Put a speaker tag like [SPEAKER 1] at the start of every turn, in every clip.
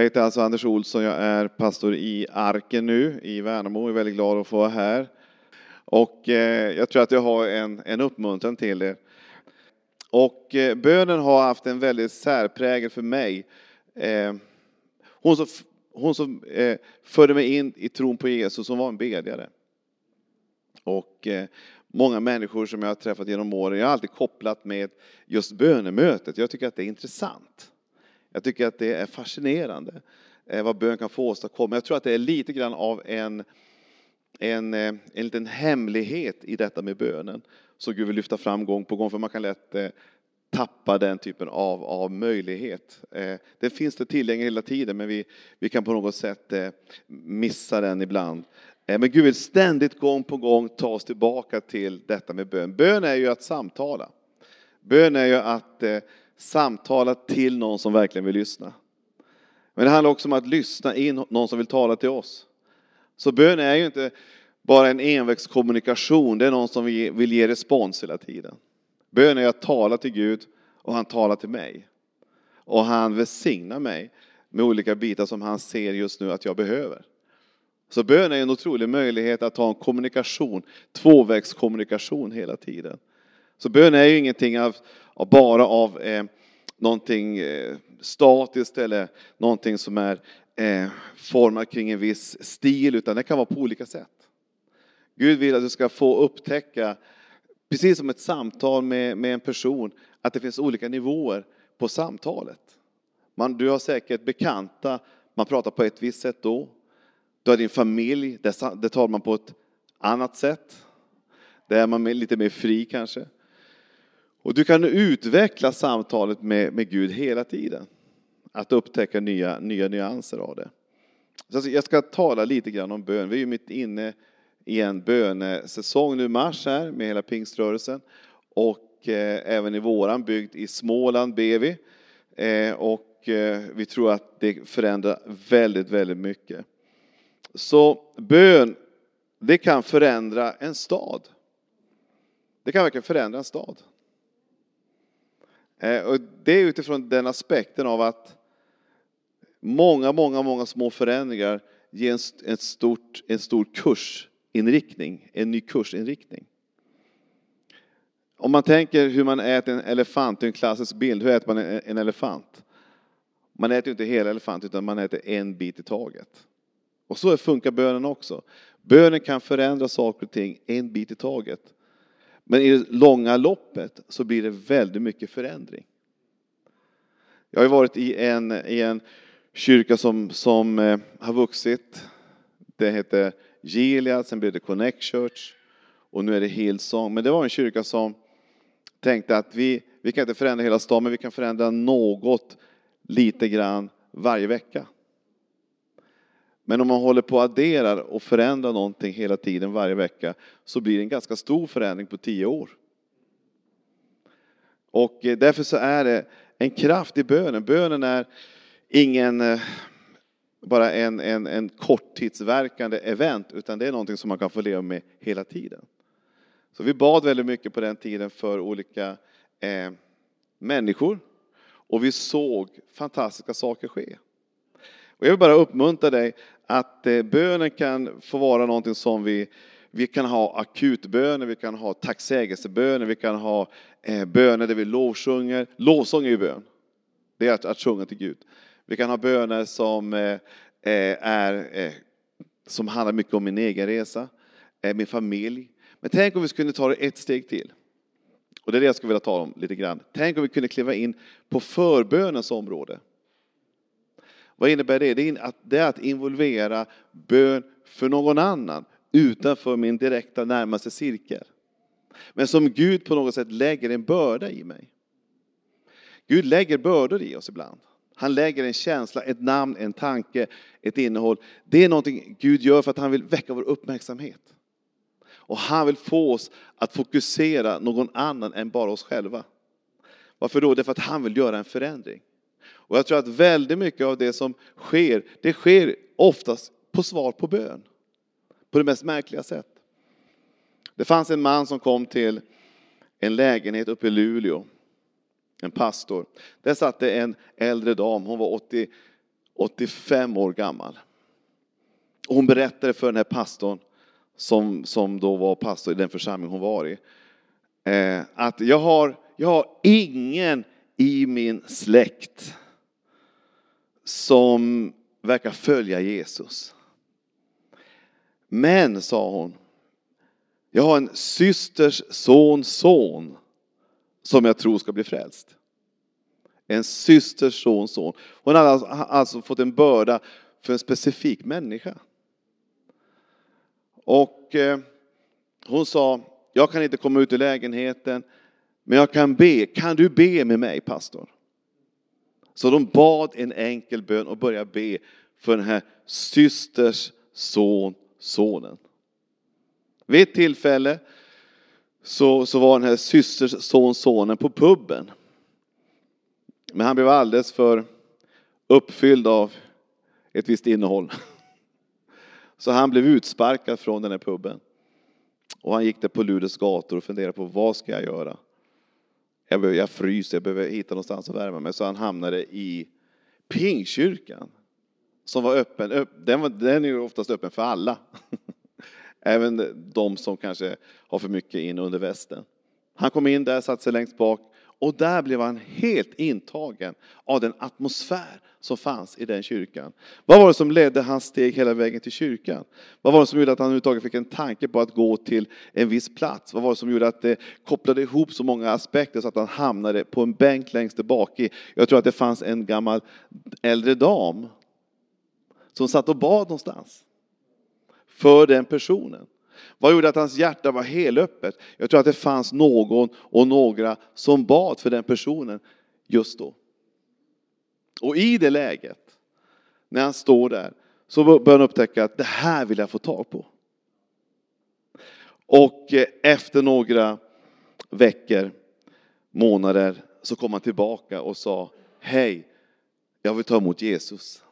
[SPEAKER 1] Jag heter alltså Anders Olsson, jag är pastor i Arken nu i Värnamo. Jag är väldigt glad att få vara här. Och eh, jag tror att jag har en, en uppmuntran till er. Och eh, bönen har haft en väldigt särprägel för mig. Eh, hon som, hon som eh, förde mig in i tron på Jesus, som var en bedjare. Och eh, många människor som jag har träffat genom åren, jag har alltid kopplat med just bönemötet. Jag tycker att det är intressant. Jag tycker att det är fascinerande eh, vad bön kan få åstadkomma. Jag tror att det är lite grann av en, en, eh, en liten hemlighet i detta med bönen som Gud vill lyfta fram gång på gång, för man kan lätt eh, tappa den typen av, av möjlighet. Det finns det tillgängligt hela tiden, men vi, vi kan på något sätt missa den ibland. Men Gud vill ständigt, gång på gång, ta oss tillbaka till detta med bön. Bön är ju att samtala. Bön är ju att samtala till någon som verkligen vill lyssna. Men det handlar också om att lyssna in någon som vill tala till oss. Så bön är ju inte bara en envägskommunikation, det är någon som vill ge respons hela tiden. Bön är att tala till Gud och han talar till mig. Och han välsignar mig med olika bitar som han ser just nu att jag behöver. Så bön är en otrolig möjlighet att ha en kommunikation, tvåvägskommunikation hela tiden. Så bön är ju ingenting av, bara av eh, någonting eh, statiskt eller någonting som är eh, format kring en viss stil, utan det kan vara på olika sätt. Gud vill att du ska få upptäcka, precis som ett samtal med, med en person, att det finns olika nivåer på samtalet. Man, du har säkert bekanta, man pratar på ett visst sätt då. Du har din familj, det tar man på ett annat sätt. Där är man lite mer fri kanske. Och du kan utveckla samtalet med, med Gud hela tiden. Att upptäcka nya, nya nyanser av det. Så alltså, jag ska tala lite grann om bön. Vi är ju mitt inne i en bönesäsong nu i mars här med hela pingströrelsen. Och eh, även i våran bygd i Småland ber vi. Eh, och eh, vi tror att det förändrar väldigt, väldigt mycket. Så bön, det kan förändra en stad. Det kan verkligen förändra en stad. Eh, och det är utifrån den aspekten av att många, många, många små förändringar ger en, stort, en stor kursinriktning, en ny kursinriktning. Om man tänker hur man äter en elefant, det är en klassisk bild, hur äter man en elefant? Man äter inte hela elefanten utan man äter en bit i taget. Och så funkar bönen också. Bönen kan förändra saker och ting en bit i taget. Men i det långa loppet så blir det väldigt mycket förändring. Jag har varit i en, i en kyrka som, som eh, har vuxit. Det hette Gilead, sen blev det Connect Church och nu är det Hillsong. Men det var en kyrka som tänkte att vi, vi kan inte förändra hela staden, men vi kan förändra något lite grann varje vecka. Men om man håller på att addera och förändra någonting hela tiden varje vecka så blir det en ganska stor förändring på tio år. Och eh, därför så är det en kraft i bönen. Bönen är ingen eh, bara en, en, en korttidsverkande event, utan det är någonting som man kan få leva med hela tiden. Så vi bad väldigt mycket på den tiden för olika eh, människor och vi såg fantastiska saker ske. Och jag vill bara uppmuntra dig att eh, bönen kan få vara någonting som vi, vi kan ha akutböner, vi kan ha tacksägelseböner, vi kan ha eh, böner där vi lovsjunger. Lovsång är ju bön. Det är att, att sjunga till Gud. Vi kan ha böner som eh, är som handlar mycket om min egen resa, min familj. Men tänk om vi skulle ta det ett steg till. Och det är det jag skulle vilja tala om lite grann. Tänk om vi kunde kliva in på förbönens område. Vad innebär det? Det är att involvera bön för någon annan utanför min direkta närmaste cirkel. Men som Gud på något sätt lägger en börda i mig. Gud lägger bördor i oss ibland. Han lägger en känsla, ett namn, en tanke, ett innehåll. Det är någonting Gud gör för att han vill väcka vår uppmärksamhet. Och han vill få oss att fokusera någon annan än bara oss själva. Varför då? Det är för att han vill göra en förändring. Och jag tror att väldigt mycket av det som sker, det sker oftast på svar på bön. På det mest märkliga sätt. Det fanns en man som kom till en lägenhet uppe i Luleå. En pastor. Där satt det en äldre dam, hon var 80, 85 år gammal. Och hon berättade för den här pastorn, som, som då var pastor i den församling hon var i, eh, att jag har, jag har ingen i min släkt som verkar följa Jesus. Men, sa hon, jag har en systers sons son som jag tror ska bli frälst. En systers sons son. Hon har alltså, alltså fått en börda för en specifik människa. Och eh, hon sa, jag kan inte komma ut ur lägenheten, men jag kan be. Kan du be med mig, pastor? Så de bad en enkel bön och började be för den här systers son, sonen. Vid ett tillfälle så, så var den här systers son, sonen på puben. Men han blev alldeles för uppfylld av ett visst innehåll. Så han blev utsparkad från den här puben. Och han gick där på Ludets gator och funderade på vad ska jag göra? Jag, behöver, jag fryser, jag behöver hitta någonstans att värma mig. Så han hamnade i Pingkyrkan. Som var öppen, den, var, den är ju oftast öppen för alla. Även de som kanske har för mycket in under västen. Han kom in där, satte sig längst bak och där blev han helt intagen av den atmosfär som fanns i den kyrkan. Vad var det som ledde hans steg hela vägen till kyrkan? Vad var det som gjorde att han överhuvudtaget fick en tanke på att gå till en viss plats? Vad var det som gjorde att det kopplade ihop så många aspekter så att han hamnade på en bänk längst där bak i? Jag tror att det fanns en gammal äldre dam som satt och bad någonstans för den personen. Vad gjorde att hans hjärta var helöppet? Jag tror att det fanns någon och några som bad för den personen just då. Och i det läget, när han står där, så börjar han upptäcka att det här vill jag få tag på. Och eh, efter några veckor, månader, så kom han tillbaka och sa Hej, jag vill ta emot Jesus.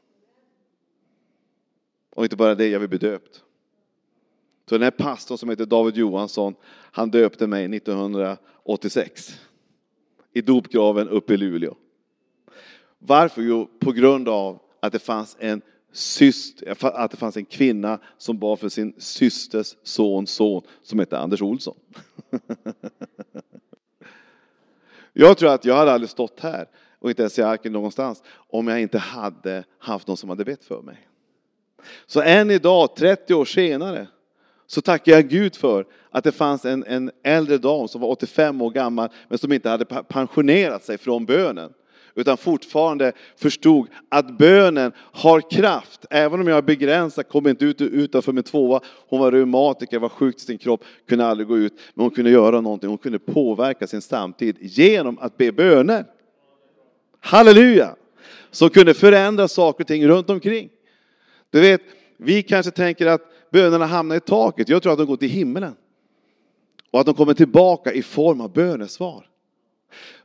[SPEAKER 1] Och inte bara det, jag vill bli döpt. Så den här pastorn som heter David Johansson, han döpte mig 1986 i dopgraven uppe i Luleå. Varför? Jo, på grund av att det fanns en syster, att det fanns en kvinna som bad för sin systers sons son som hette Anders Olsson. Jag tror att jag hade aldrig stått här och inte ens i arken någonstans om jag inte hade haft någon som hade bett för mig. Så än idag, 30 år senare, så tackar jag Gud för att det fanns en, en äldre dam som var 85 år gammal men som inte hade pensionerat sig från bönen utan fortfarande förstod att bönen har kraft. Även om jag är begränsad, kom inte ut utanför min tvåa. Hon var reumatiker, var sjuk i sin kropp, kunde aldrig gå ut. Men hon kunde göra någonting, hon kunde påverka sin samtid genom att be böner. Halleluja! Som kunde förändra saker och ting runt omkring. Du vet, vi kanske tänker att bönerna hamnar i taket. Jag tror att de går till himmelen. Och att de kommer tillbaka i form av bönesvar.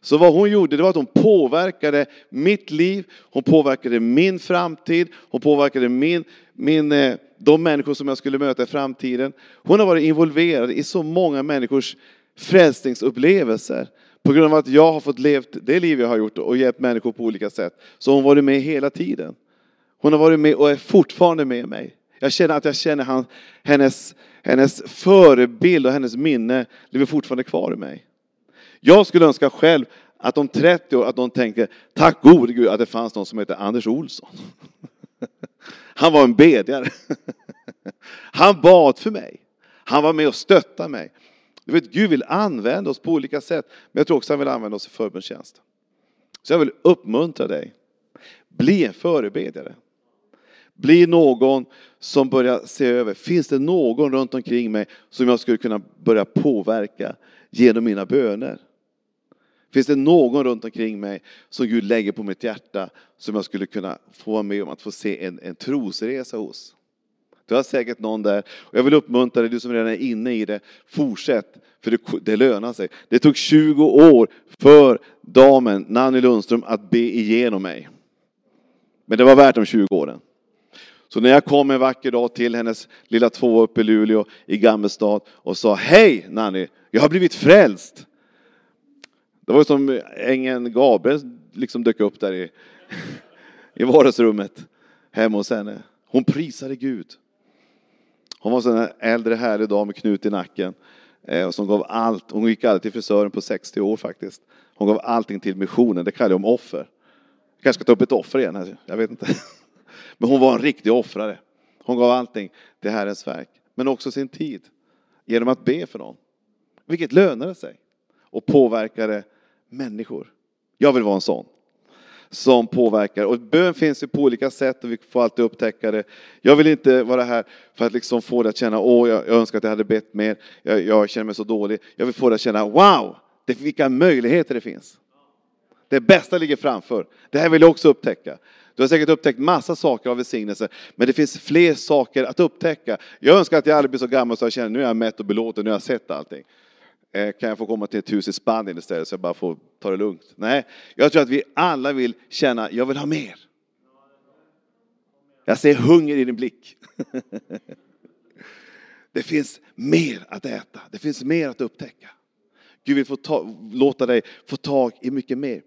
[SPEAKER 1] Så vad hon gjorde, det var att hon påverkade mitt liv, hon påverkade min framtid, hon påverkade min, min, eh, de människor som jag skulle möta i framtiden. Hon har varit involverad i så många människors frälsningsupplevelser. På grund av att jag har fått levt det liv jag har gjort och hjälpt människor på olika sätt. Så hon har varit med hela tiden. Hon har varit med och är fortfarande med mig. Jag känner att jag känner han, hennes, hennes förebild och hennes minne lever fortfarande kvar i mig. Jag skulle önska själv att om 30 år att de tänker, tack gode Gud att det fanns någon som heter Anders Olsson. Han var en bedjare. Han bad för mig. Han var med och stöttade mig. Du vet, Gud vill använda oss på olika sätt, men jag tror också han vill använda oss i förbundstjänst. Så jag vill uppmuntra dig. Bli en förebedjare. Bli någon som börjar se över, finns det någon runt omkring mig som jag skulle kunna börja påverka genom mina böner? Finns det någon runt omkring mig som Gud lägger på mitt hjärta som jag skulle kunna få vara med om att få se en, en trosresa hos? Du har säkert någon där. Och jag vill uppmuntra dig, du som redan är inne i det, fortsätt, för det, det lönar sig. Det tog 20 år för damen Nanny Lundström att be igenom mig. Men det var värt de 20 åren. Så när jag kom en vacker dag till hennes lilla två uppe i Luleå i Gammelstad och sa Hej Nanny, jag har blivit frälst. Det var som ängeln Gabriel liksom dök upp där i, i vardagsrummet. hemma hos henne. Hon prisade Gud. Hon var en äldre härlig dam med knut i nacken. Eh, som gav allt. Hon gick alltid till frisören på 60 år faktiskt. Hon gav allting till missionen. Det kallar jag om offer. Jag kanske ska ta upp ett offer igen. Här. Jag vet inte. Men hon var en riktig offrare. Hon gav allting till Herrens verk. Men också sin tid. Genom att be för dem. Vilket lönade sig. Och påverkade människor. Jag vill vara en sån som påverkar. Och bön finns ju på olika sätt och vi får alltid upptäcka det. Jag vill inte vara här för att liksom få dig att känna, åh, jag önskar att jag hade bett mer, jag, jag känner mig så dålig. Jag vill få dig att känna, wow, det, vilka möjligheter det finns. Det bästa ligger framför. Det här vill jag också upptäcka. Du har säkert upptäckt massa saker av välsignelse, men det finns fler saker att upptäcka. Jag önskar att jag aldrig blir så gammal så jag känner, nu är jag mätt och belåten, nu har jag sett allting. Eh, kan jag få komma till ett hus i Spanien istället så jag bara får ta det lugnt? Nej, jag tror att vi alla vill känna, jag vill ha mer. Jag ser hunger i din blick. Det finns mer att äta, det finns mer att upptäcka. Gud vill få ta, låta dig få tag i mycket mer.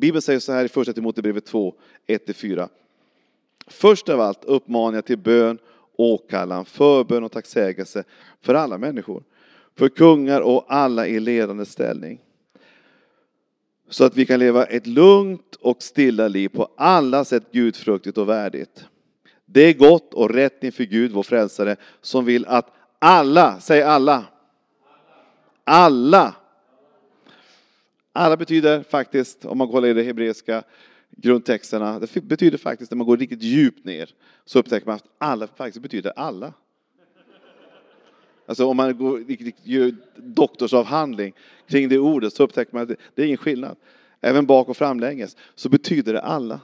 [SPEAKER 1] Bibeln säger så här i första Timoteusbrevet 2, 1-4. Först av allt uppmanar jag till bön, åkallan, förbön och tacksägelse för alla människor för kungar och alla i ledande ställning. Så att vi kan leva ett lugnt och stilla liv på alla sätt gudfruktigt och värdigt. Det är gott och rätt inför Gud, vår frälsare, som vill att alla, säg alla, alla. Alla betyder faktiskt, om man kollar i de hebreiska grundtexterna, det betyder faktiskt när man går riktigt djupt ner, så upptäcker man att alla faktiskt betyder alla. Alltså om man går, gör doktorsavhandling kring det ordet så upptäcker man att det är ingen skillnad. Även bak och framlänges så betyder det alla.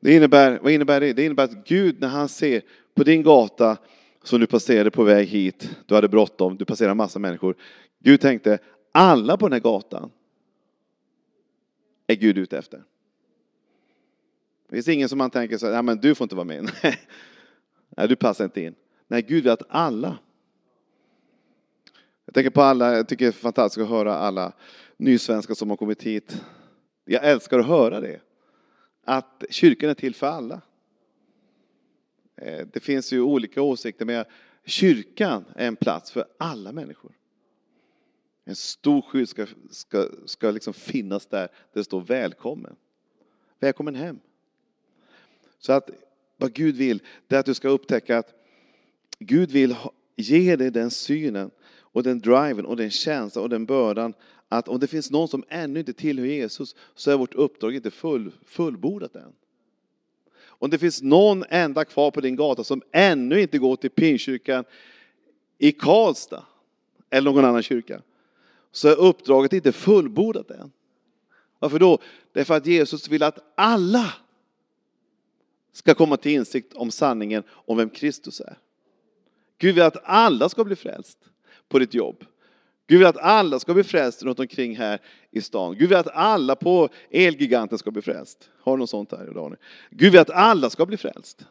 [SPEAKER 1] Det innebär, vad innebär det? Det innebär att Gud när han ser på din gata som du passerade på väg hit, du hade bråttom, du passerade massa människor. Gud tänkte, alla på den här gatan är Gud ute efter. Det finns ingen som man tänker så ja men du får inte vara med. Nej, du passar inte in. Nej, Gud vill att alla. Jag tänker på alla, jag tycker det är fantastiskt att höra alla nysvenskar som har kommit hit. Jag älskar att höra det. Att kyrkan är till för alla. Eh, det finns ju olika åsikter, men kyrkan är en plats för alla människor. En stor skylt ska, ska, ska liksom finnas där, där det står välkommen. Välkommen hem. Så att vad Gud vill, det är att du ska upptäcka att Gud vill ge dig den synen och den driven och den känslan och den bördan att om det finns någon som ännu inte tillhör Jesus så är vårt uppdrag inte full, fullbordat än. Om det finns någon enda kvar på din gata som ännu inte går till Pingstkyrkan i Karlstad eller någon annan kyrka så är uppdraget inte fullbordat än. Varför då? Det är för att Jesus vill att alla ska komma till insikt om sanningen om vem Kristus är. Gud vill att alla ska bli frälst på ditt jobb. Gud vill att alla ska bli frälst runt omkring här i stan. Gud vill att alla på Elgiganten ska bli frälst. Har du något sånt här idag? Gud vill att alla ska bli frälst.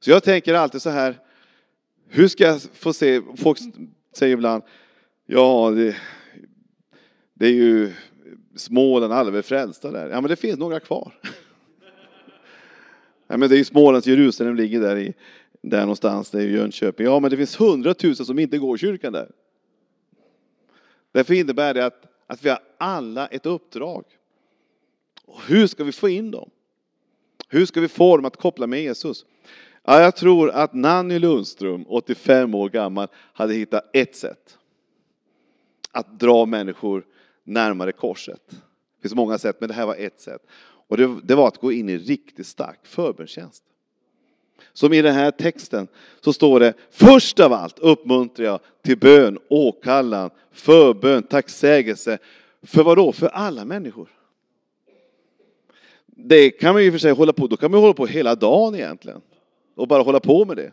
[SPEAKER 1] Så jag tänker alltid så här, hur ska jag få se, folk säger ibland, ja det, det är ju Småland, alla är väl frälsta där. Ja men det finns några kvar. Ja, men det är ju Smålands Jerusalem ligger där i, där någonstans, det är ju Jönköping. Ja, men det finns hundratusen som inte går i kyrkan där. Därför innebär det att, att vi har alla ett uppdrag. Och hur ska vi få in dem? Hur ska vi få dem att koppla med Jesus? Ja, jag tror att Nanny Lundström, 85 år gammal, hade hittat ett sätt att dra människor närmare korset. Det finns många sätt, men det här var ett sätt. Och det, det var att gå in i riktigt stark förbönstjänst. Som i den här texten så står det först av allt uppmuntrar jag till bön, åkallan, förbön, tacksägelse. För vad då? För alla människor. Det kan man ju för sig hålla på, då kan man hålla på hela dagen egentligen. Och bara hålla på med det.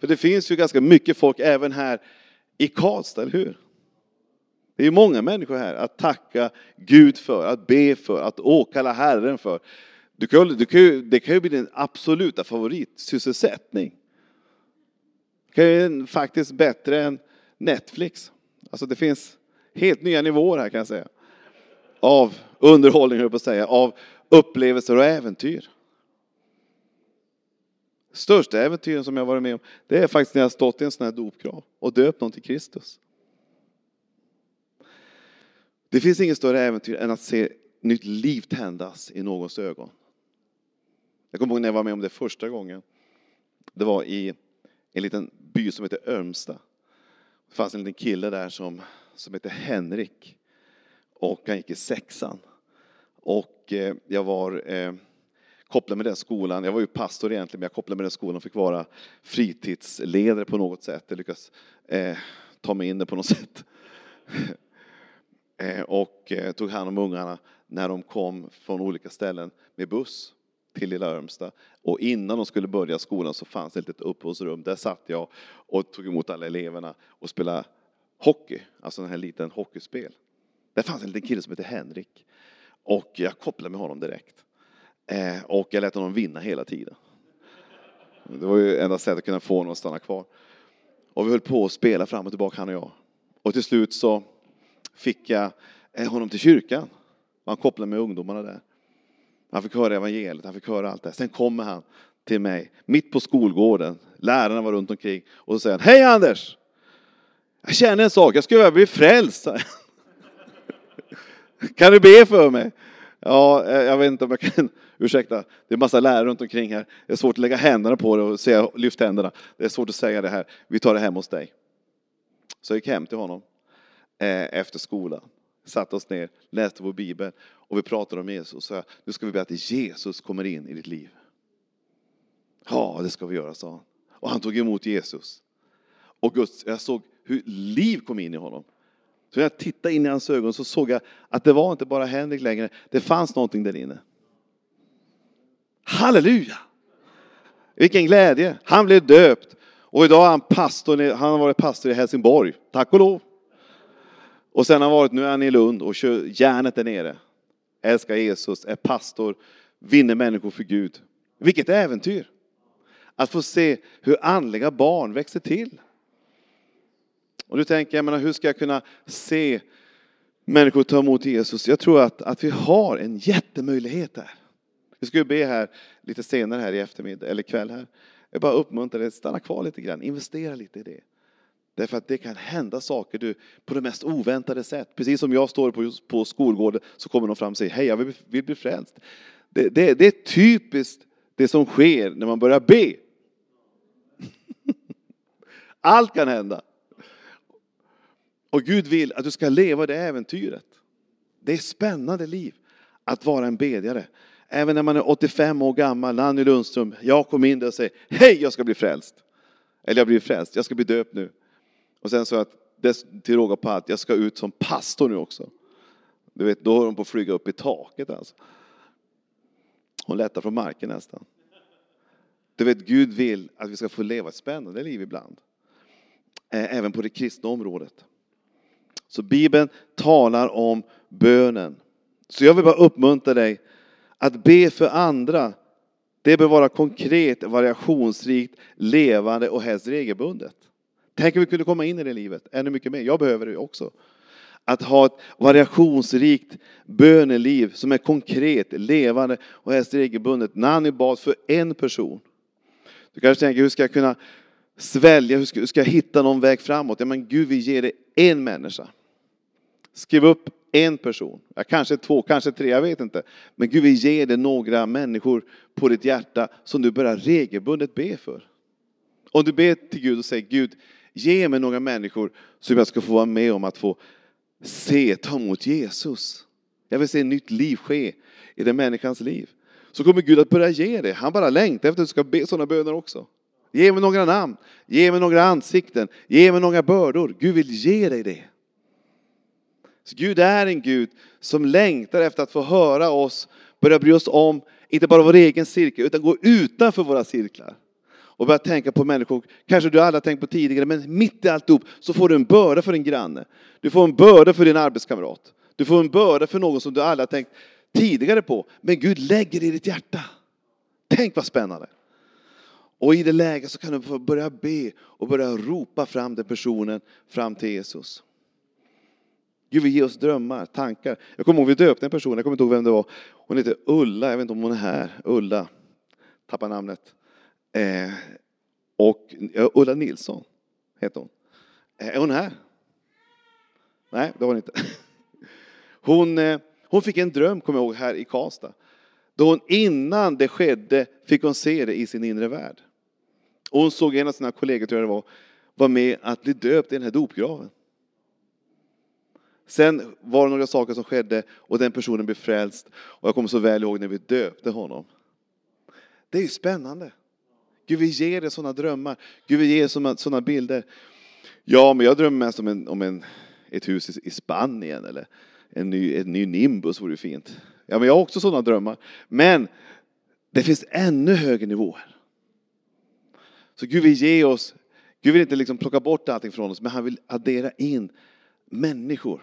[SPEAKER 1] För det finns ju ganska mycket folk även här i Karlstad, eller hur? Det är många människor här att tacka Gud för, att be för, att åkalla Herren för. Du kan, du kan, det kan ju bli din absoluta favoritsysselsättning. Det kan ju faktiskt bättre än Netflix. Alltså det finns helt nya nivåer här kan jag säga. Av underhållning, höll på att säga, av upplevelser och äventyr. Största äventyren som jag varit med om, det är faktiskt när jag stått i en sån här dopgrav och döpt någon till Kristus. Det finns inget större äventyr än att se nytt liv tändas i någons ögon. Jag kommer ihåg när jag var med om det första gången. Det var i en liten by som heter Örmsta. Det fanns en liten kille där som, som hette Henrik. Och han gick i sexan. Och eh, jag var eh, kopplad med den skolan. Jag var ju pastor egentligen, men jag kopplade med den skolan och fick vara fritidsledare på något sätt. Jag lyckades eh, ta mig in det på något sätt. Eh, och eh, tog hand om ungarna när de kom från olika ställen med buss till Lilla Örmstad. Och innan de skulle börja skolan så fanns det ett litet uppehållsrum. Där satt jag och tog emot alla eleverna och spelade hockey, alltså den här liten hockeyspel. Där fanns en liten kille som hette Henrik. Och jag kopplade med honom direkt. Eh, och jag lät honom vinna hela tiden. Det var ju enda sättet att kunna få honom att stanna kvar. Och vi höll på att spela fram och tillbaka, han och jag. Och till slut så fick jag eh, honom till kyrkan. Han kopplade med ungdomarna där. Han fick höra evangeliet, han fick höra allt det. Sen kommer han till mig, mitt på skolgården. Lärarna var runt omkring. Och så säger han, hej Anders! Jag känner en sak, jag skulle vilja bli frälst. Kan du be för mig? Ja, eh, jag vet inte om jag kan, ursäkta, det är massa lärare runt omkring här. Det är svårt att lägga händerna på det och säga lyft händerna. Det är svårt att säga det här, vi tar det hem hos dig. Så jag gick hem till honom Eh, efter skolan, satte oss ner, läste vår bibel och vi pratade om Jesus. Och sa, nu ska vi be att Jesus kommer in i ditt liv. Ja, det ska vi göra, sa han. Och han tog emot Jesus. Och Guds, jag såg hur liv kom in i honom. Så när jag tittade in i hans ögon så såg jag att det var inte bara Henrik längre, det fanns någonting där inne. Halleluja! Vilken glädje! Han blev döpt och idag är han pastor, han har varit pastor i Helsingborg, tack och lov. Och sen har han varit, nu är han i Lund och kör järnet där nere. Älskar Jesus, är pastor, vinner människor för Gud. Vilket äventyr! Att få se hur andliga barn växer till. Och nu tänker jag, menar, hur ska jag kunna se människor ta emot Jesus? Jag tror att, att vi har en jättemöjlighet där. Vi ska ju be här lite senare här i eftermiddag, eller kväll här. Jag bara uppmuntrar dig, stanna kvar lite grann, investera lite i det. Därför att det kan hända saker du, på det mest oväntade sätt. Precis som jag står på, på skolgården så kommer någon fram och säger, hej jag vill, vill bli frälst. Det, det, det är typiskt det som sker när man börjar be. Allt kan hända. Och Gud vill att du ska leva det äventyret. Det är spännande liv att vara en bedjare. Även när man är 85 år gammal, Nanny Lundström, jag kom in där och säger, hej jag ska bli frälst. Eller jag blir frälst, jag ska bli döpt nu. Och sen så att, till råga på allt, jag ska ut som pastor nu också. Du vet, då har hon på att flyga upp i taket alltså. Hon lättar från marken nästan. Du vet, Gud vill att vi ska få leva ett spännande liv ibland. Även på det kristna området. Så Bibeln talar om bönen. Så jag vill bara uppmuntra dig att be för andra. Det bör vara konkret, variationsrikt, levande och helst regelbundet. Tänk om vi kunde komma in i det livet ännu mycket mer. Jag behöver det också. Att ha ett variationsrikt böneliv som är konkret, levande och helst regelbundet. Nanny bad för en person. Du kanske tänker, hur ska jag kunna svälja, hur ska, hur ska jag hitta någon väg framåt? Ja, men Gud vi ger dig en människa. Skriv upp en person, ja, kanske två, kanske tre, jag vet inte. Men Gud vi ger dig några människor på ditt hjärta som du börjar regelbundet be för. Om du ber till Gud och säger Gud, ge mig några människor som jag ska få vara med om att få se, ta emot Jesus. Jag vill se ett nytt liv ske i den människans liv. Så kommer Gud att börja ge det. Han bara längtar efter att du ska be sådana böner också. Ge mig några namn, ge mig några ansikten, ge mig några bördor. Gud vill ge dig det. Så Gud är en Gud som längtar efter att få höra oss börja bry oss om, inte bara vår egen cirkel, utan gå utanför våra cirklar. Och börja tänka på människor, kanske du aldrig har tänkt på tidigare, men mitt i alltihop så får du en börda för din granne. Du får en börda för din arbetskamrat. Du får en börda för någon som du aldrig har tänkt tidigare på. Men Gud lägger det i ditt hjärta. Tänk vad spännande. Och i det läget så kan du få börja be och börja ropa fram den personen fram till Jesus. Gud vill ge oss drömmar, tankar. Jag kommer ihåg vi döpte en person, jag kommer inte ihåg vem det var. Hon heter Ulla, jag vet inte om hon är här. Ulla, tappar namnet. Eh, och Ulla Nilsson heter hon. Eh, är hon här? Nej, det var hon inte. Hon, eh, hon fick en dröm, kommer jag ihåg, här i Karlstad. Då hon innan det skedde fick hon se det i sin inre värld. Och hon såg en av sina kollegor, tror jag det var, var med att bli döpt i den här dopgraven. Sen var det några saker som skedde och den personen blev frälst. Och jag kommer så väl ihåg när vi döpte honom. Det är ju spännande. Gud vi ger dig sådana drömmar. Gud vi ger dig sådana bilder. Ja, men jag drömmer mest om, en, om en, ett hus i, i Spanien eller en ny, en ny Nimbus vore fint. Ja, men jag har också sådana drömmar. Men det finns ännu högre nivåer. Så Gud vill ge oss, Gud vill inte liksom plocka bort allting från oss, men han vill addera in människor,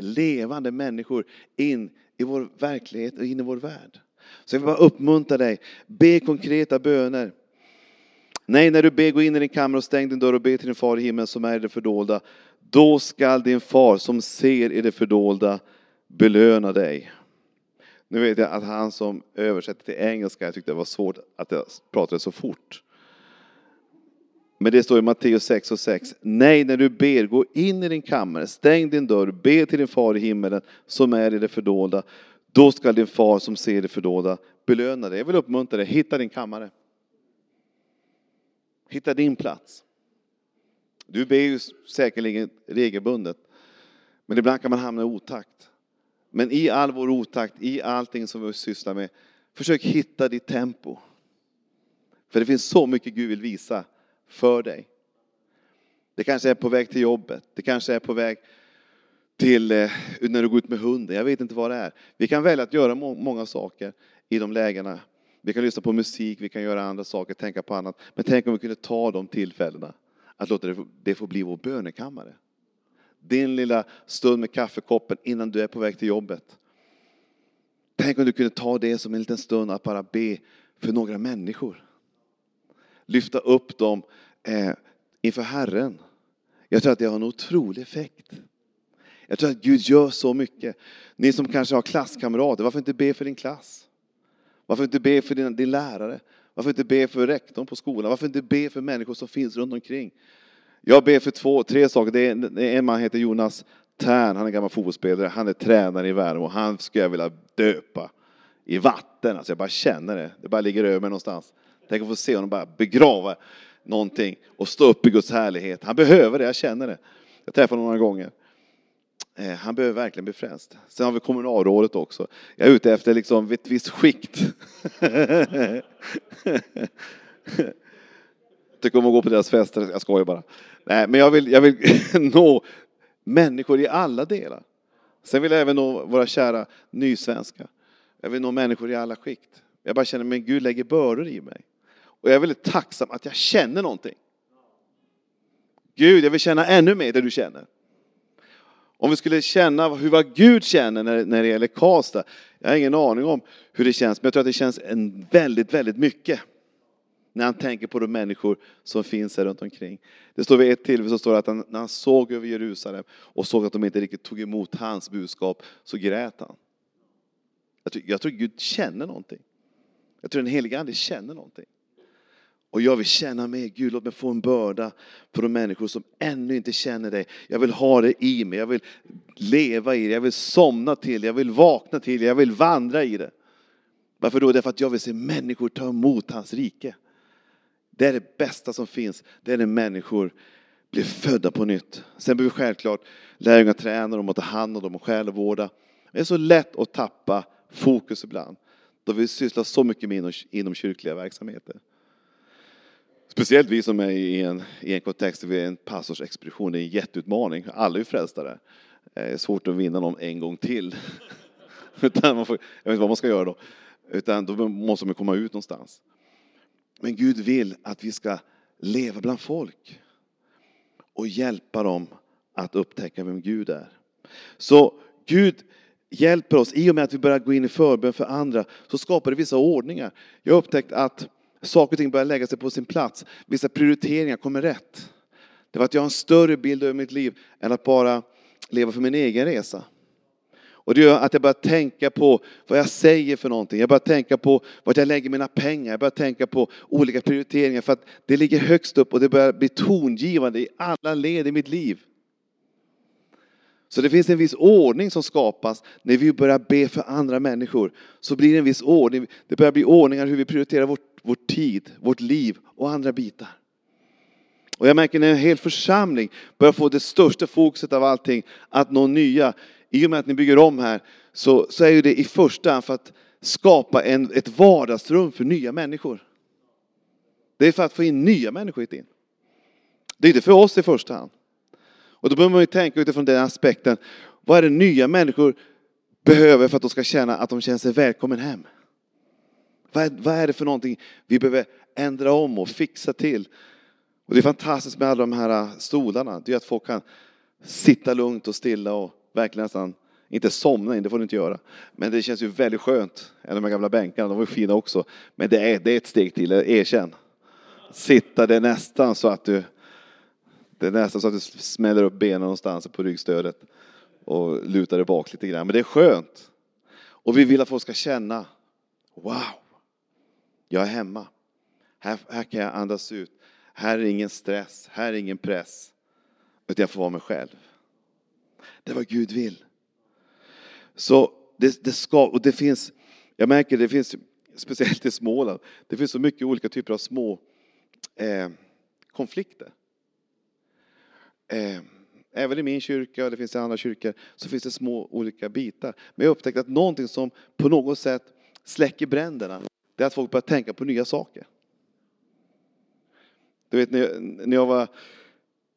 [SPEAKER 1] levande människor in i vår verklighet och in i vår värld. Så jag vill bara uppmuntra dig, be konkreta böner. Nej, när du ber, gå in i din kammare och stäng din dörr och be till din far i himlen som är i det fördolda. Då skall din far som ser i det fördolda belöna dig. Nu vet jag att han som översätter till engelska, jag tyckte det var svårt att jag pratade så fort. Men det står i Matteus 6 och 6. Nej, när du ber, gå in i din kammare, stäng din dörr, be till din far i himmelen som är i det fördolda. Då ska din far som ser det fördolda belöna dig. Jag vill uppmuntra dig, hitta din kammare. Hitta din plats. Du ber ju säkerligen regelbundet, men ibland kan man hamna i otakt. Men i all vår otakt, i allting som vi sysslar med, försök hitta ditt tempo. För det finns så mycket Gud vill visa för dig. Det kanske är på väg till jobbet, det kanske är på väg till eh, när du går ut med hunden. Jag vet inte vad det är. Vi kan välja att göra många saker i de lägena. Vi kan lyssna på musik, vi kan göra andra saker, tänka på annat. Men tänk om vi kunde ta de tillfällena att låta det få bli vår bönekammare. Din lilla stund med kaffekoppen innan du är på väg till jobbet. Tänk om du kunde ta det som en liten stund att bara be för några människor. Lyfta upp dem eh, inför Herren. Jag tror att det har en otrolig effekt. Jag tror att Gud gör så mycket. Ni som kanske har klasskamrater, varför inte be för din klass? Varför inte be för din, din lärare? Varför inte be för rektorn på skolan? Varför inte be för människor som finns runt omkring? Jag ber för två, tre saker. Det är, en man heter Jonas Tern, han är gammal fotbollsspelare, han är tränare i Värnamo. Han skulle jag vilja döpa i vatten. Alltså jag bara känner det. Det bara ligger över mig någonstans. Tänk att få se honom bara begrava någonting och stå upp i Guds härlighet. Han behöver det, jag känner det. Jag träffade honom några gånger. Eh, han behöver verkligen bli frälst. Sen har vi kommunalrådet också. Jag är ute efter liksom ett visst skikt. Tycker om att gå på deras fester, jag skojar bara. Nej, men jag vill, jag vill nå människor i alla delar. Sen vill jag även nå våra kära nysvenskar. Jag vill nå människor i alla skikt. Jag bara känner, men Gud lägger bördor i mig. Och jag är väldigt tacksam att jag känner någonting. Gud, jag vill känna ännu mer det du känner. Om vi skulle känna hur vad Gud känner när, när det gäller Karlstad. Jag har ingen aning om hur det känns, men jag tror att det känns en väldigt, väldigt mycket. När han tänker på de människor som finns här runt omkring. Det står vid ett tillfälle så står det att han, när han såg över Jerusalem och såg att de inte riktigt tog emot hans budskap så grät han. Jag tror, jag tror Gud känner någonting. Jag tror den heliga Ande känner någonting. Och jag vill känna mig, Gud, låt mig få en börda för de människor som ännu inte känner dig. Jag vill ha det i mig, jag vill leva i det, jag vill somna till det, jag vill vakna till det, jag vill vandra i det. Varför då? Därför att jag vill se människor ta emot hans rike. Det är det bästa som finns, det är när människor blir födda på nytt. Sen behöver vi självklart lärjungar träna dem och ta hand om dem och själavårda. Det är så lätt att tappa fokus ibland, då vi sysslar så mycket med inom kyrkliga verksamheter. Speciellt vi som är i en, i en kontext där vi är en pastorsexpedition, det är en jätteutmaning. Alla är ju frälstare. Eh, det är svårt att vinna någon en gång till. Utan man får, jag vet inte vad man ska göra då. Utan då måste man komma ut någonstans. Men Gud vill att vi ska leva bland folk och hjälpa dem att upptäcka vem Gud är. Så Gud hjälper oss, i och med att vi börjar gå in i förbön för andra, så skapar det vissa ordningar. Jag har upptäckt att saker och ting börjar lägga sig på sin plats. Vissa prioriteringar kommer rätt. Det var att jag har en större bild över mitt liv än att bara leva för min egen resa. Och det gör att jag börjar tänka på vad jag säger för någonting. Jag börjar tänka på vart jag lägger mina pengar. Jag börjar tänka på olika prioriteringar för att det ligger högst upp och det börjar bli tongivande i alla led i mitt liv. Så det finns en viss ordning som skapas när vi börjar be för andra människor. Så blir det en viss ordning. Det börjar bli ordningar hur vi prioriterar vår, vår tid, vårt liv och andra bitar. Och jag märker när en hel församling börjar få det största fokuset av allting, att nå nya. I och med att ni bygger om här så, så är det i första hand för att skapa en, ett vardagsrum för nya människor. Det är för att få in nya människor in. Det är inte för oss i första hand. Och då behöver man ju tänka utifrån den aspekten. Vad är det nya människor behöver för att de ska känna att de känner sig välkommen hem? Vad är, vad är det för någonting vi behöver ändra om och fixa till? Och det är fantastiskt med alla de här äh, stolarna. Det är att folk kan sitta lugnt och stilla och verkligen nästan, inte somna in, det får du inte göra. Men det känns ju väldigt skönt. De här gamla bänkarna, de var ju fina också. Men det är, det är ett steg till, erkänn. Sitta, det är nästan så att du det är nästan så att du smäller upp benen någonstans på ryggstödet och lutar dig bak lite grann. Men det är skönt. Och vi vill att folk ska känna, wow, jag är hemma. Här, här kan jag andas ut. Här är ingen stress, här är ingen press. Utan jag får vara mig själv. Det är vad Gud vill. Så det, det ska, och det finns, jag märker det finns, speciellt i Småland, det finns så mycket olika typer av små eh, konflikter. Eh, även i min kyrka, och det finns i andra kyrkor, så finns det små olika bitar. Men jag upptäckte att någonting som på något sätt släcker bränderna, det är att folk börjar tänka på nya saker. Du vet, när jag, var,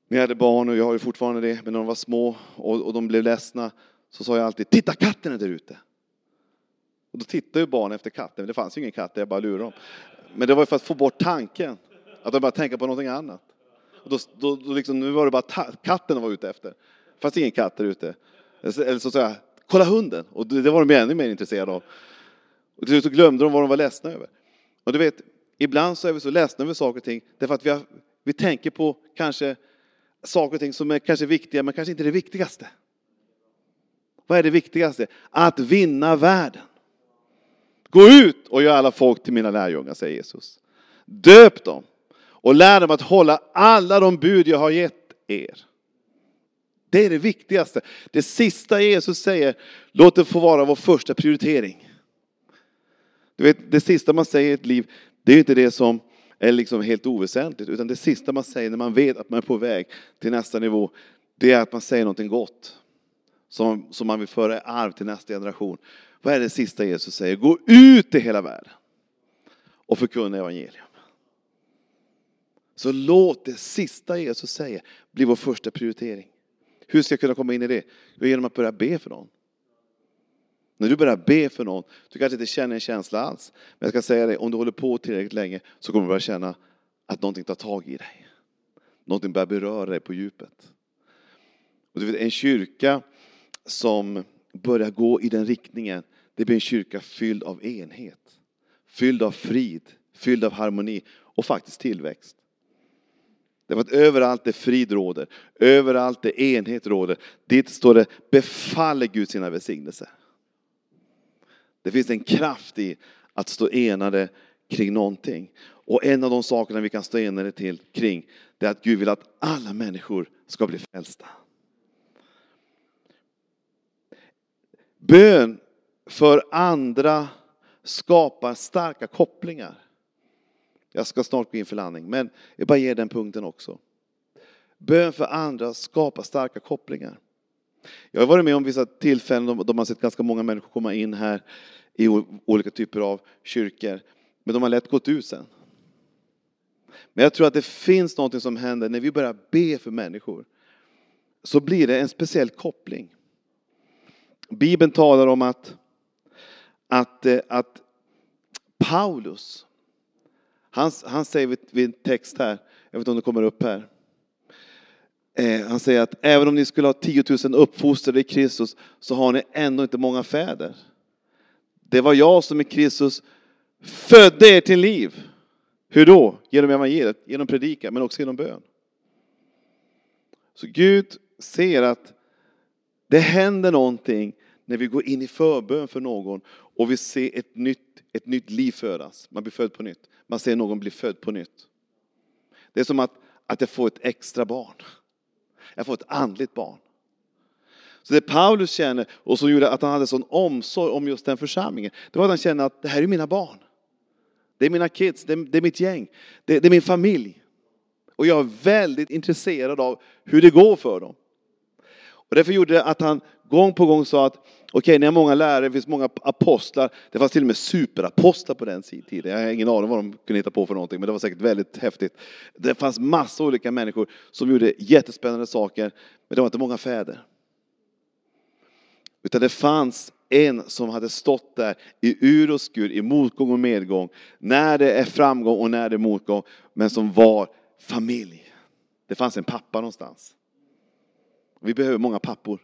[SPEAKER 1] när jag hade barn, och jag har ju fortfarande det, men när de var små och, och de blev ledsna, så sa jag alltid, titta katten är där ute. Och då tittade ju barn efter katten, men det fanns ju ingen katt, jag bara lurade dem. Men det var för att få bort tanken, att de började tänka på någonting annat. Och då, då, då liksom, nu var det bara katten de var ute efter. Det fanns ingen katt där ute. Eller så sa jag, kolla hunden! Och det, det var de ännu mer intresserade av. Och till slut glömde de vad de var ledsna över. Och du vet, ibland så är vi så ledsna över saker och ting därför att vi, har, vi tänker på kanske saker och ting som är kanske viktiga, men kanske inte det viktigaste. Vad är det viktigaste? Att vinna världen. Gå ut och gör alla folk till mina lärjungar, säger Jesus. Döp dem och lär dem att hålla alla de bud jag har gett er. Det är det viktigaste. Det sista Jesus säger, låt det få vara vår första prioritering. Du vet, det sista man säger i ett liv, det är inte det som är liksom helt oväsentligt, utan det sista man säger när man vet att man är på väg till nästa nivå, det är att man säger någonting gott. Som, som man vill föra i arv till nästa generation. Vad är det sista Jesus säger? Gå ut i hela världen och förkunna evangelium. Så låt det sista Jesus säger bli vår första prioritering. Hur ska jag kunna komma in i det? Jo, genom att börja be för någon. När du börjar be för någon, du kanske inte känner en känsla alls. Men jag ska säga dig, om du håller på tillräckligt länge så kommer du börja känna att någonting tar tag i dig. Någonting börjar beröra dig på djupet. Och du vet, en kyrka som börjar gå i den riktningen, det blir en kyrka fylld av enhet. Fylld av frid, fylld av harmoni och faktiskt tillväxt. Därför att överallt där frid råder, överallt där enhet råder, dit står det befaller Gud sina välsignelser. Det finns en kraft i att stå enade kring någonting. Och en av de sakerna vi kan stå enade till kring, det är att Gud vill att alla människor ska bli frälsta. Bön för andra skapar starka kopplingar. Jag ska snart gå in för landning, men jag bara ger den punkten också. Bön för andra skapar starka kopplingar. Jag har varit med om vissa tillfällen då man sett ganska många människor komma in här i olika typer av kyrkor, men de har lätt gått ut sen. Men jag tror att det finns något som händer när vi börjar be för människor. Så blir det en speciell koppling. Bibeln talar om att, att, eh, att Paulus, han, han säger vid en text här, jag vet inte om det kommer upp här. Eh, han säger att även om ni skulle ha 10 000 uppfostrade i Kristus så har ni ändå inte många fäder. Det var jag som i Kristus födde er till liv. Hur då? Genom evangeliet, genom predikan, men också genom bön. Så Gud ser att Det händer någonting när vi går in i förbön för någon och vi ser ett nytt, ett nytt liv födas. Man blir född på nytt. Man ser någon bli född på nytt. Det är som att, att jag får ett extra barn. Jag får ett andligt barn. Så det Paulus känner och som gjorde att han hade sån omsorg om just den församlingen, det var att han kände att det här är mina barn. Det är mina kids, det är, det är mitt gäng, det, det är min familj. Och jag är väldigt intresserad av hur det går för dem. Och därför gjorde det att han gång på gång sa att okej, okay, ni har många lärare, det finns många apostlar. Det fanns till och med superapostlar på den tiden. Jag har ingen aning vad de kunde hitta på för någonting, men det var säkert väldigt häftigt. Det fanns massa olika människor som gjorde jättespännande saker, men det var inte många fäder. Utan det fanns en som hade stått där i ur och skur, i motgång och medgång, när det är framgång och när det är motgång, men som var familj. Det fanns en pappa någonstans. Vi behöver många pappor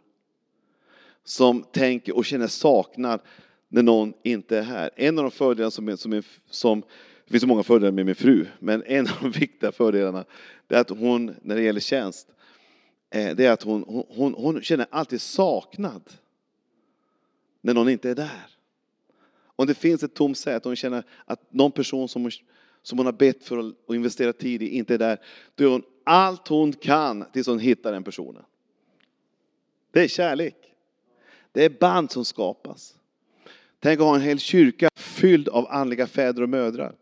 [SPEAKER 1] som tänker och känner saknad när någon inte är här. En av de fördelarna som, som, som det finns så många fördelar med min fru, men en av de viktiga fördelarna är att hon, när det gäller tjänst, eh, det är att hon, hon, hon känner alltid saknad när någon inte är där. Om det finns ett tomt säte hon känner att någon person som hon, som hon har bett för att investera tid i inte är där, då gör hon allt hon kan tills hon hittar den personen. Det är kärlek. Det är band som skapas. Tänk att ha en hel kyrka fylld av andliga fäder och mödrar.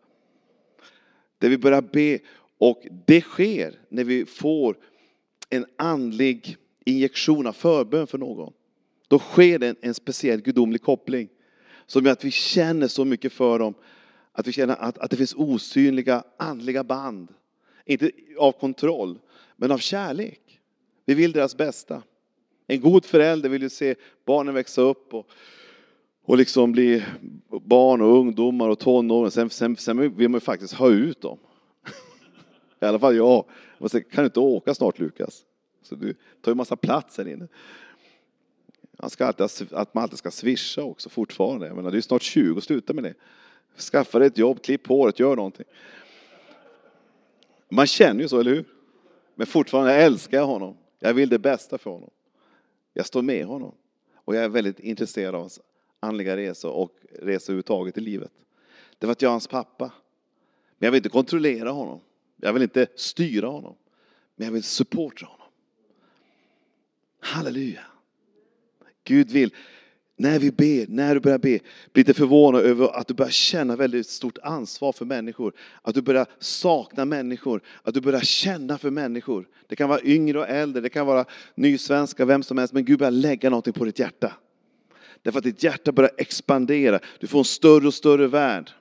[SPEAKER 1] Där vi börjar be och det sker när vi får en andlig injektion av förbön för någon. Då sker det en, en speciell gudomlig koppling som gör att vi känner så mycket för dem. Att vi känner att, att det finns osynliga andliga band. Inte av kontroll, men av kärlek. Vi vill deras bästa. En god förälder vill ju se barnen växa upp och, och liksom bli barn och ungdomar och tonåringar. Sen, sen, sen vill man ju faktiskt ha ut dem. I alla fall jag. jag säga, kan du inte åka snart Lukas? Så du tar ju massa plats här inne. Man ska alltid, att man alltid ska swisha också fortfarande. Jag menar, det är ju snart 20, sluta med det. Skaffa dig ett jobb, klipp håret, gör någonting. Man känner ju så, eller hur? Men fortfarande älskar jag honom. Jag vill det bästa för honom. Jag står med honom. Och jag är väldigt intresserad av hans andliga resor och resor överhuvudtaget i livet. Det var att jag är hans pappa. Men jag vill inte kontrollera honom. Jag vill inte styra honom. Men jag vill supporta honom. Halleluja. Gud vill, när vi ber, när du börjar be, bli inte förvånad över att du börjar känna väldigt stort ansvar för människor. Att du börjar sakna människor, att du börjar känna för människor. Det kan vara yngre och äldre, det kan vara nysvenska, vem som helst, men Gud börjar lägga någonting på ditt hjärta. Därför att ditt hjärta börjar expandera, du får en större och större värld.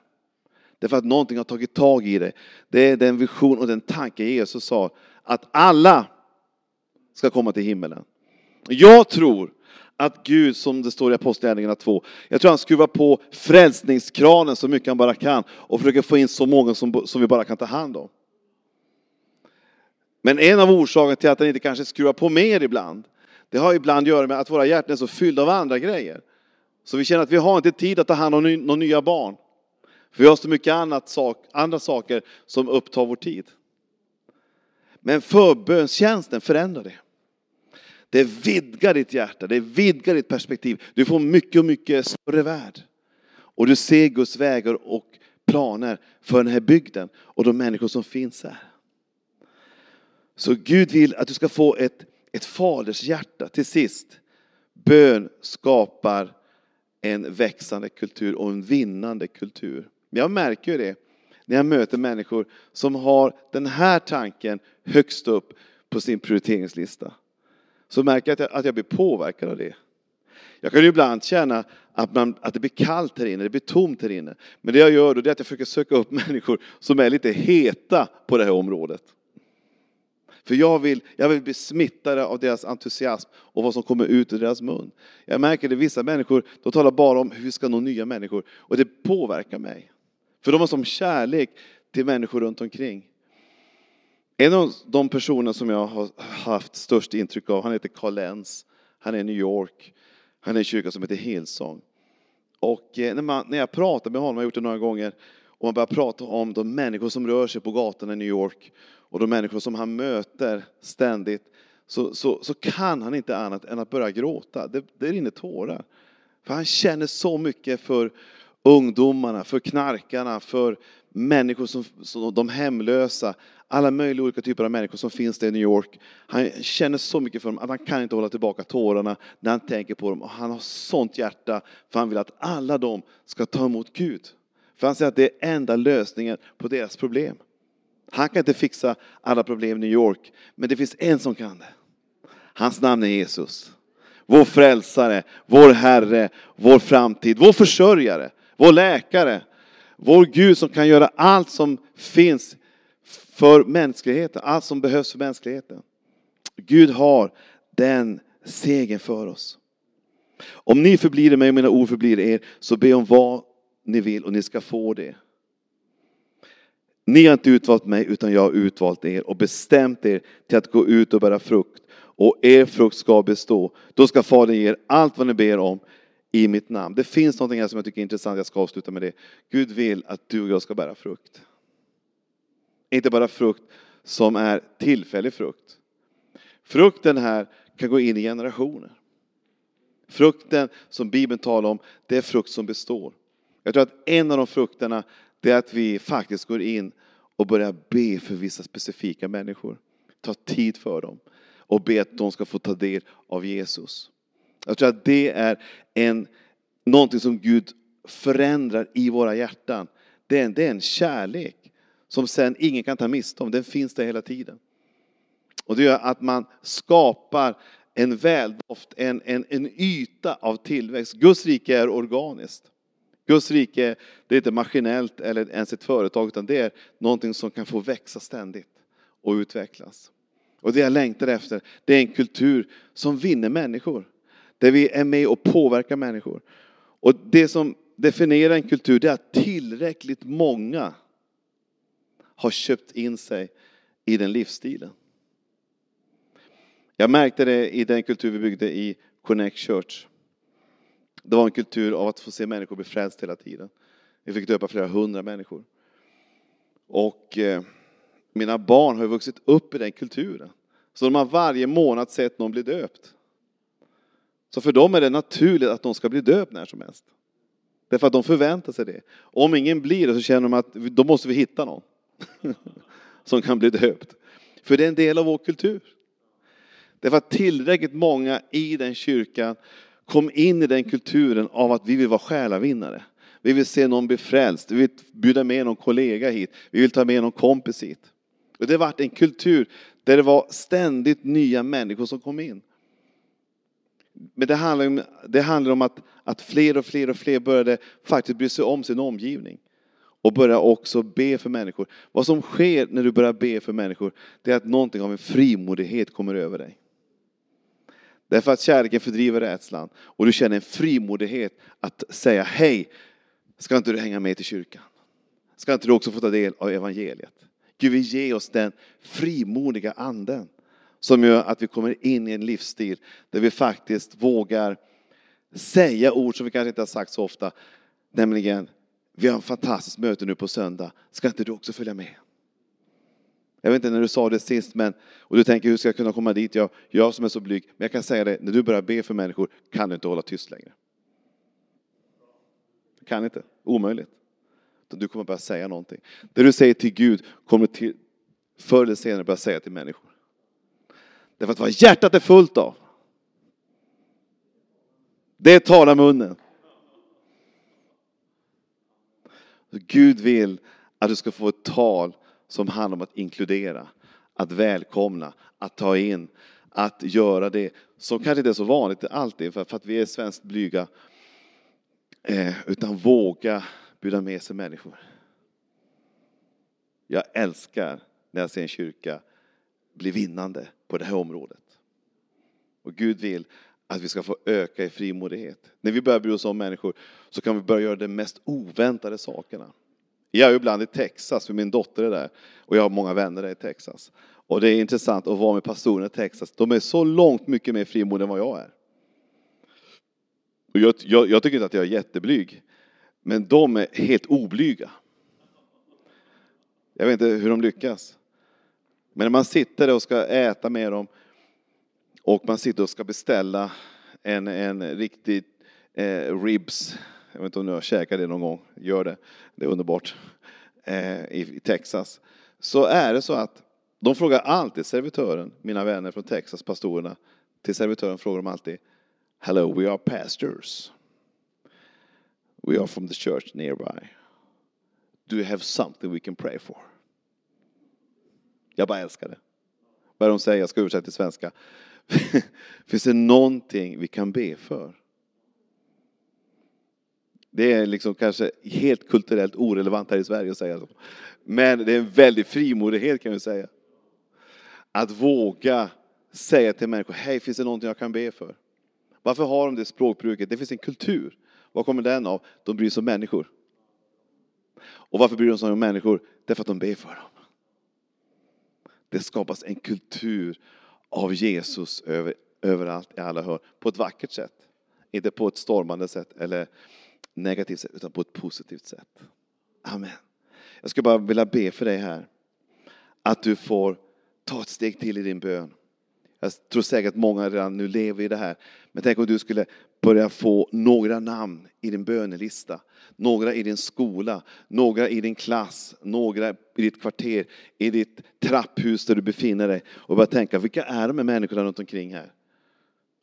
[SPEAKER 1] Därför att någonting har tagit tag i dig. Det är den vision och den tanke Jesus sa, att alla ska komma till himmelen. Jag tror att Gud, som det står i Apostlagärningarna 2, jag tror han skruvar på frälsningskranen så mycket han bara kan och försöker få in så många som, som vi bara kan ta hand om. Men en av orsakerna till att han inte kanske skruvar på mer ibland, det har ibland att göra med att våra hjärtan är så fyllda av andra grejer. Så vi känner att vi har inte tid att ta hand om några nya barn. För vi har så mycket annat sak, andra saker som upptar vår tid. Men förbönstjänsten förändrar det. Det vidgar ditt hjärta, det vidgar ditt perspektiv. Du får mycket, mycket större värld. Och du ser Guds vägar och planer för den här bygden och de människor som finns här. Så Gud vill att du ska få ett, ett faders hjärta. Till sist, bön skapar en växande kultur och en vinnande kultur. Men jag märker ju det när jag möter människor som har den här tanken högst upp på sin prioriteringslista så märker jag att jag, blir påverkad av det. Jag kan ju ibland känna att, man, att det blir kallt här inne, det blir tomt här inne. Men det jag gör då är att jag försöker söka upp människor som är lite heta på det här området. För jag vill, jag vill bli smittad av deras entusiasm och vad som kommer ut ur deras mun. Jag märker att vissa människor, de talar bara om hur vi ska nå nya människor. Och det påverkar mig. För de har som kärlek till människor runt omkring. En av de personer som jag har haft störst intryck av, han heter Carl Lenz. Han är i New York. Han är i en kyrka som heter Hillsong. Och eh, när, man, när jag pratar med honom, jag har gjort det några gånger, och man börjar prata om de människor som rör sig på gatorna i New York och de människor som han möter ständigt, så, så, så kan han inte annat än att börja gråta. Det, det rinner tårar. För han känner så mycket för ungdomarna, för knarkarna, för människor som, som de hemlösa, alla möjliga olika typer av människor som finns där i New York. Han känner så mycket för dem att han kan inte hålla tillbaka tårarna när han tänker på dem. Och han har sånt hjärta för han vill att alla de ska ta emot Gud. För han säger att det är enda lösningen på deras problem. Han kan inte fixa alla problem i New York, men det finns en som kan det. Hans namn är Jesus. Vår frälsare, vår Herre, vår framtid, vår försörjare, vår läkare, vår Gud som kan göra allt som finns för mänskligheten, allt som behövs för mänskligheten. Gud har den segern för oss. Om ni förblir i mig och mina ord förblir er, så be om vad ni vill och ni ska få det. Ni har inte utvalt mig, utan jag har utvalt er och bestämt er till att gå ut och bära frukt. Och er frukt ska bestå. Då ska Fadern ge er allt vad ni ber om i mitt namn. Det finns något här som jag tycker är intressant, jag ska avsluta med det. Gud vill att du och jag ska bära frukt. Inte bara frukt som är tillfällig frukt. Frukten här kan gå in i generationer. Frukten som Bibeln talar om, det är frukt som består. Jag tror att en av de frukterna, det är att vi faktiskt går in och börjar be för vissa specifika människor. Ta tid för dem och be att de ska få ta del av Jesus. Jag tror att det är en, någonting som Gud förändrar i våra hjärtan. Det är, en, det är en kärlek som sen ingen kan ta miste om. Den finns där hela tiden. Och det gör att man skapar en väldoft, en, en, en yta av tillväxt. Guds rike är organiskt. Guds rike det är inte maskinellt eller ens ett företag, utan det är någonting som kan få växa ständigt och utvecklas. Och det jag längtar efter, det är en kultur som vinner människor. Där vi är med och påverkar människor. Och det som definierar en kultur, det är att tillräckligt många har köpt in sig i den livsstilen. Jag märkte det i den kultur vi byggde i Connect Church. Det var en kultur av att få se människor bli frälsta hela tiden. Vi fick döpa flera hundra människor. Och eh, mina barn har vuxit upp i den kulturen. Så de har varje månad sett någon bli döpt. Så för dem är det naturligt att de ska bli döpt när som helst. Därför att de förväntar sig det. Om ingen blir det så känner de att då måste vi hitta någon som kan bli döpt. För det är en del av vår kultur. Det var tillräckligt många i den kyrkan kom in i den kulturen av att vi vill vara själavinnare. Vi vill se någon bli frälst, vi vill bjuda med någon kollega hit, vi vill ta med någon kompis hit. Och det har varit en kultur där det var ständigt nya människor som kom in. Men det handlar om, det handlar om att, att fler och fler och fler började faktiskt bry sig om sin omgivning. Och börja också be för människor. Vad som sker när du börjar be för människor, det är att någonting av en frimodighet kommer över dig. Därför att kärleken fördriver rädslan. Och du känner en frimodighet att säga hej, ska inte du hänga med till kyrkan? Ska inte du också få ta del av evangeliet? Gud vill ge oss den frimodiga anden som gör att vi kommer in i en livsstil där vi faktiskt vågar säga ord som vi kanske inte har sagt så ofta. Nämligen, vi har en fantastiskt möte nu på söndag. Ska inte du också följa med? Jag vet inte när du sa det sist, men, och du tänker hur ska jag kunna komma dit? Jag, jag som är så blyg. Men jag kan säga det, när du börjar be för människor kan du inte hålla tyst längre. Kan inte, omöjligt. Du kommer börja säga någonting. Det du säger till Gud kommer till, förr eller senare börja säga till människor. Därför att vad hjärtat är fullt av, det talar munnen. Gud vill att du ska få ett tal som handlar om att inkludera, att välkomna, att ta in, att göra det som kanske inte är så vanligt alltid för att vi är svenskt blyga. Eh, utan våga bjuda med sig människor. Jag älskar när jag ser en kyrka bli vinnande på det här området. Och Gud vill att vi ska få öka i frimodighet. När vi börjar bry oss om människor så kan vi börja göra de mest oväntade sakerna. Jag är ibland i Texas, för min dotter är där. Och jag har många vänner där i Texas. Och det är intressant att vara med pastorerna i Texas. De är så långt mycket mer frimodiga än vad jag är. Och jag, jag, jag tycker inte att jag är jätteblyg. Men de är helt oblyga. Jag vet inte hur de lyckas. Men när man sitter där och ska äta med dem och man sitter och ska beställa en, en riktig eh, ribs. Jag vet inte om du har käkat det någon gång. Gör det. Det är underbart. Eh, i, I Texas. Så är det så att de frågar alltid servitören, mina vänner från Texas, pastorerna, till servitören frågar de alltid Hello, we are pastors. We are from the church nearby. Do you have something we can pray for? Jag bara älskar det. Vad de säger, jag ska översätta till svenska. Finns det någonting vi kan be för? Det är liksom kanske helt kulturellt orelevant här i Sverige att säga så. Men det är en väldig frimodighet kan vi säga. Att våga säga till människor, hej finns det någonting jag kan be för? Varför har de det språkbruket? Det finns en kultur. Var kommer den av? De bryr sig om människor. Och varför bryr de sig om människor? Därför att de ber för dem. Det skapas en kultur av Jesus över, överallt i alla hör. På ett vackert sätt. Inte på ett stormande sätt eller negativt sätt, utan på ett positivt sätt. Amen. Jag skulle bara vilja be för dig här. Att du får ta ett steg till i din bön. Jag tror säkert att många redan nu lever i det här. Men tänk om du skulle börja få några namn i din bönelista. Några i din skola, några i din klass, några i ditt kvarter, i ditt trapphus där du befinner dig. Och börja tänka, vilka är de här människorna runt omkring här?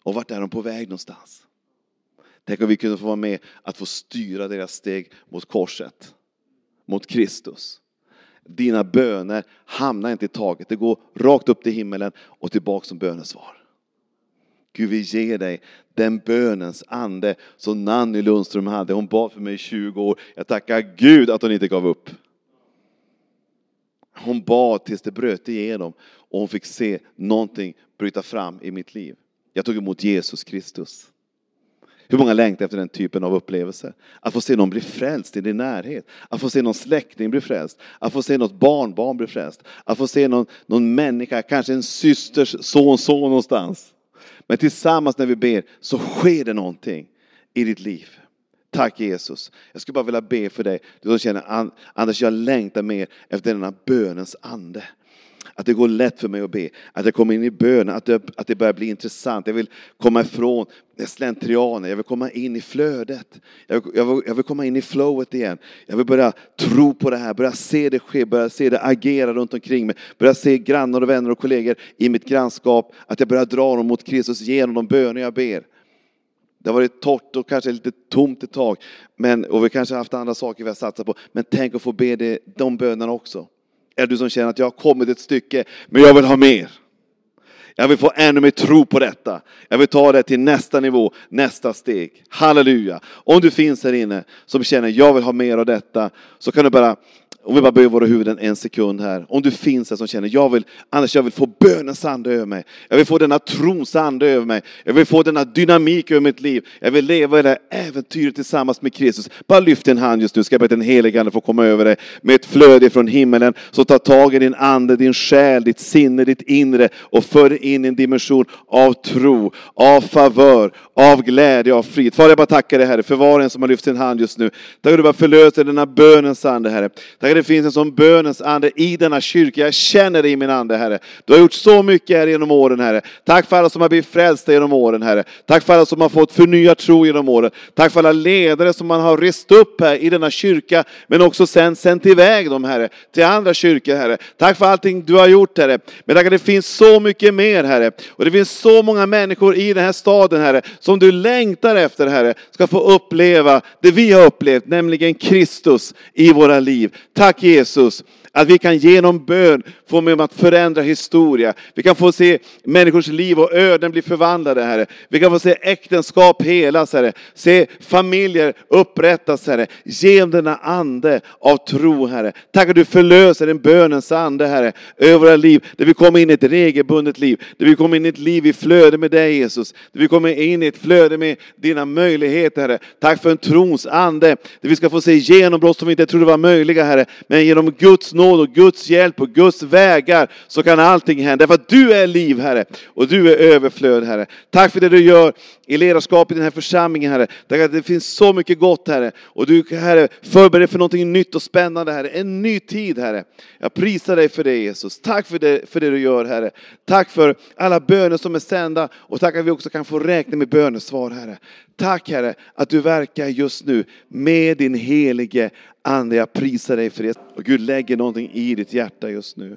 [SPEAKER 1] Och vart är de på väg någonstans? Tänk om vi kunde få vara med att få styra deras steg mot korset, mot Kristus. Dina böner hamnar inte i taget, det går rakt upp till himmelen och tillbaka som bönesvar. Gud, vi ger dig den bönens ande som Nanny Lundström hade. Hon bad för mig i 20 år. Jag tackar Gud att hon inte gav upp. Hon bad tills det bröt igenom och hon fick se någonting bryta fram i mitt liv. Jag tog emot Jesus Kristus. Hur många längtar efter den typen av upplevelse? Att få se någon bli frälst i din närhet. Att få se någon släkting bli frälst. Att få se något barnbarn bli frälst. Att få se någon, någon människa, kanske en systers son, son någonstans. Men tillsammans när vi ber så sker det någonting i ditt liv. Tack Jesus. Jag skulle bara vilja be för dig, du som känner Anders jag längtar mer efter denna bönens ande. Att det går lätt för mig att be. Att jag kommer in i bön, att det, att det börjar bli intressant. Jag vill komma ifrån slentrianen, jag vill komma in i flödet. Jag vill, jag, vill, jag vill komma in i flowet igen. Jag vill börja tro på det här, börja se det ske, börja se det agera runt omkring mig. Börja se grannar och vänner och kollegor i mitt grannskap. Att jag börjar dra dem mot Kristus genom de böner jag ber. Det har varit torrt och kanske lite tomt ett tag. Men, och vi kanske har haft andra saker vi har satsat på. Men tänk att få be det, de bönerna också. Är du som känner att jag har kommit ett stycke, men jag vill ha mer. Jag vill få ännu mer tro på detta. Jag vill ta det till nästa nivå, nästa steg. Halleluja! Om du finns här inne som känner jag vill ha mer av detta, så kan du bara om vi bara böjer våra huvuden en sekund här. Om du finns här som känner, jag vill, Anders jag vill få bönens ande över mig. Jag vill få denna trons ande över mig. Jag vill få denna dynamik över mitt liv. Jag vill leva i det här äventyret tillsammans med Kristus. Bara lyft din hand just nu, ska jag be den helige Ande få komma över dig med ett flöde från himmelen. Så ta tag i din ande, din själ, ditt sinne, ditt inre och för dig in i en dimension av tro, av favör, av glädje, av frid. Far jag bara tackar dig Herre för var och en som har lyft sin hand just nu. Tack att du bara förlöser denna bönens ande Herre. Tack det finns en sån bönens ande i denna kyrka. Jag känner det i min ande, Herre. Du har gjort så mycket här genom åren, Herre. Tack för alla som har blivit frälsta genom åren, Herre. Tack för alla som har fått förnyad tro genom åren. Tack för alla ledare som man har rest upp här i denna kyrka, men också sen sänt iväg dem, Herre, till andra kyrkor, Herre. Tack för allting du har gjort, Herre. Men tack att det finns så mycket mer, Herre. Och det finns så många människor i den här staden, Herre, som du längtar efter, Herre, ska få uppleva det vi har upplevt, nämligen Kristus i våra liv. Tack Jesus att vi kan genom bön få med om att förändra historia. Vi kan få se människors liv och öden bli förvandlade, Herre. Vi kan få se äktenskap helas, Herre. Se familjer upprättas, Herre. Ge denna ande av tro, Herre. Tack att du förlöser en bönens ande, Herre, över våra liv. Där vi kommer in i ett regelbundet liv. Där vi kommer in i ett liv i flöde med dig, Jesus. Där vi kommer in i ett flöde med dina möjligheter, Herre. Tack för en trons ande. Där vi ska få se genombrott som vi inte trodde var möjliga, Herre. Men genom Guds nåd nåd och Guds hjälp och Guds vägar så kan allting hända. Därför att du är liv Herre och du är överflöd Herre. Tack för det du gör i ledarskap i den här församlingen Herre. Tack att det finns så mycket gott Herre. Och du Herre förbereder för någonting nytt och spännande Herre. En ny tid Herre. Jag prisar dig för det Jesus. Tack för det, för det du gör Herre. Tack för alla böner som är sända och tack att vi också kan få räkna med bönesvar Herre. Tack Herre att du verkar just nu med din helige Ande. Jag prisar dig för det. Och Gud lägger någonting i ditt hjärta just nu.